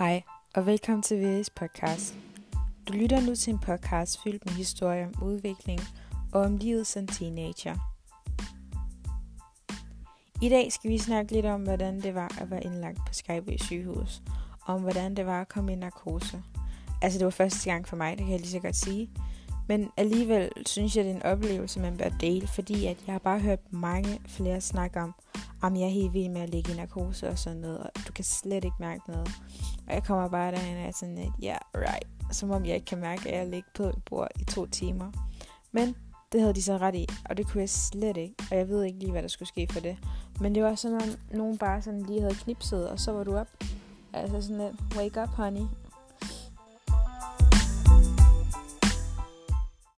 Hej, og velkommen til VS podcast. Du lytter nu til en podcast fyldt med historier om udvikling og om livet som teenager. I dag skal vi snakke lidt om, hvordan det var at være indlagt på Skype sygehus, og om hvordan det var at komme i narkose. Altså det var første gang for mig, det kan jeg lige så godt sige. Men alligevel synes jeg, det er en oplevelse, man bør dele, fordi at jeg har bare hørt mange flere snakke om, om jeg er helt vild med at ligge i narkose og sådan noget, og du kan slet ikke mærke noget. Og jeg kommer bare derhen og er sådan lidt, ja, yeah, right. Som om jeg ikke kan mærke, at jeg ligger på et bord i to timer. Men det havde de så ret i, og det kunne jeg slet ikke. Og jeg ved ikke lige, hvad der skulle ske for det. Men det var sådan, at nogen bare sådan lige havde knipset, og så var du op. Altså sådan lidt, wake up honey.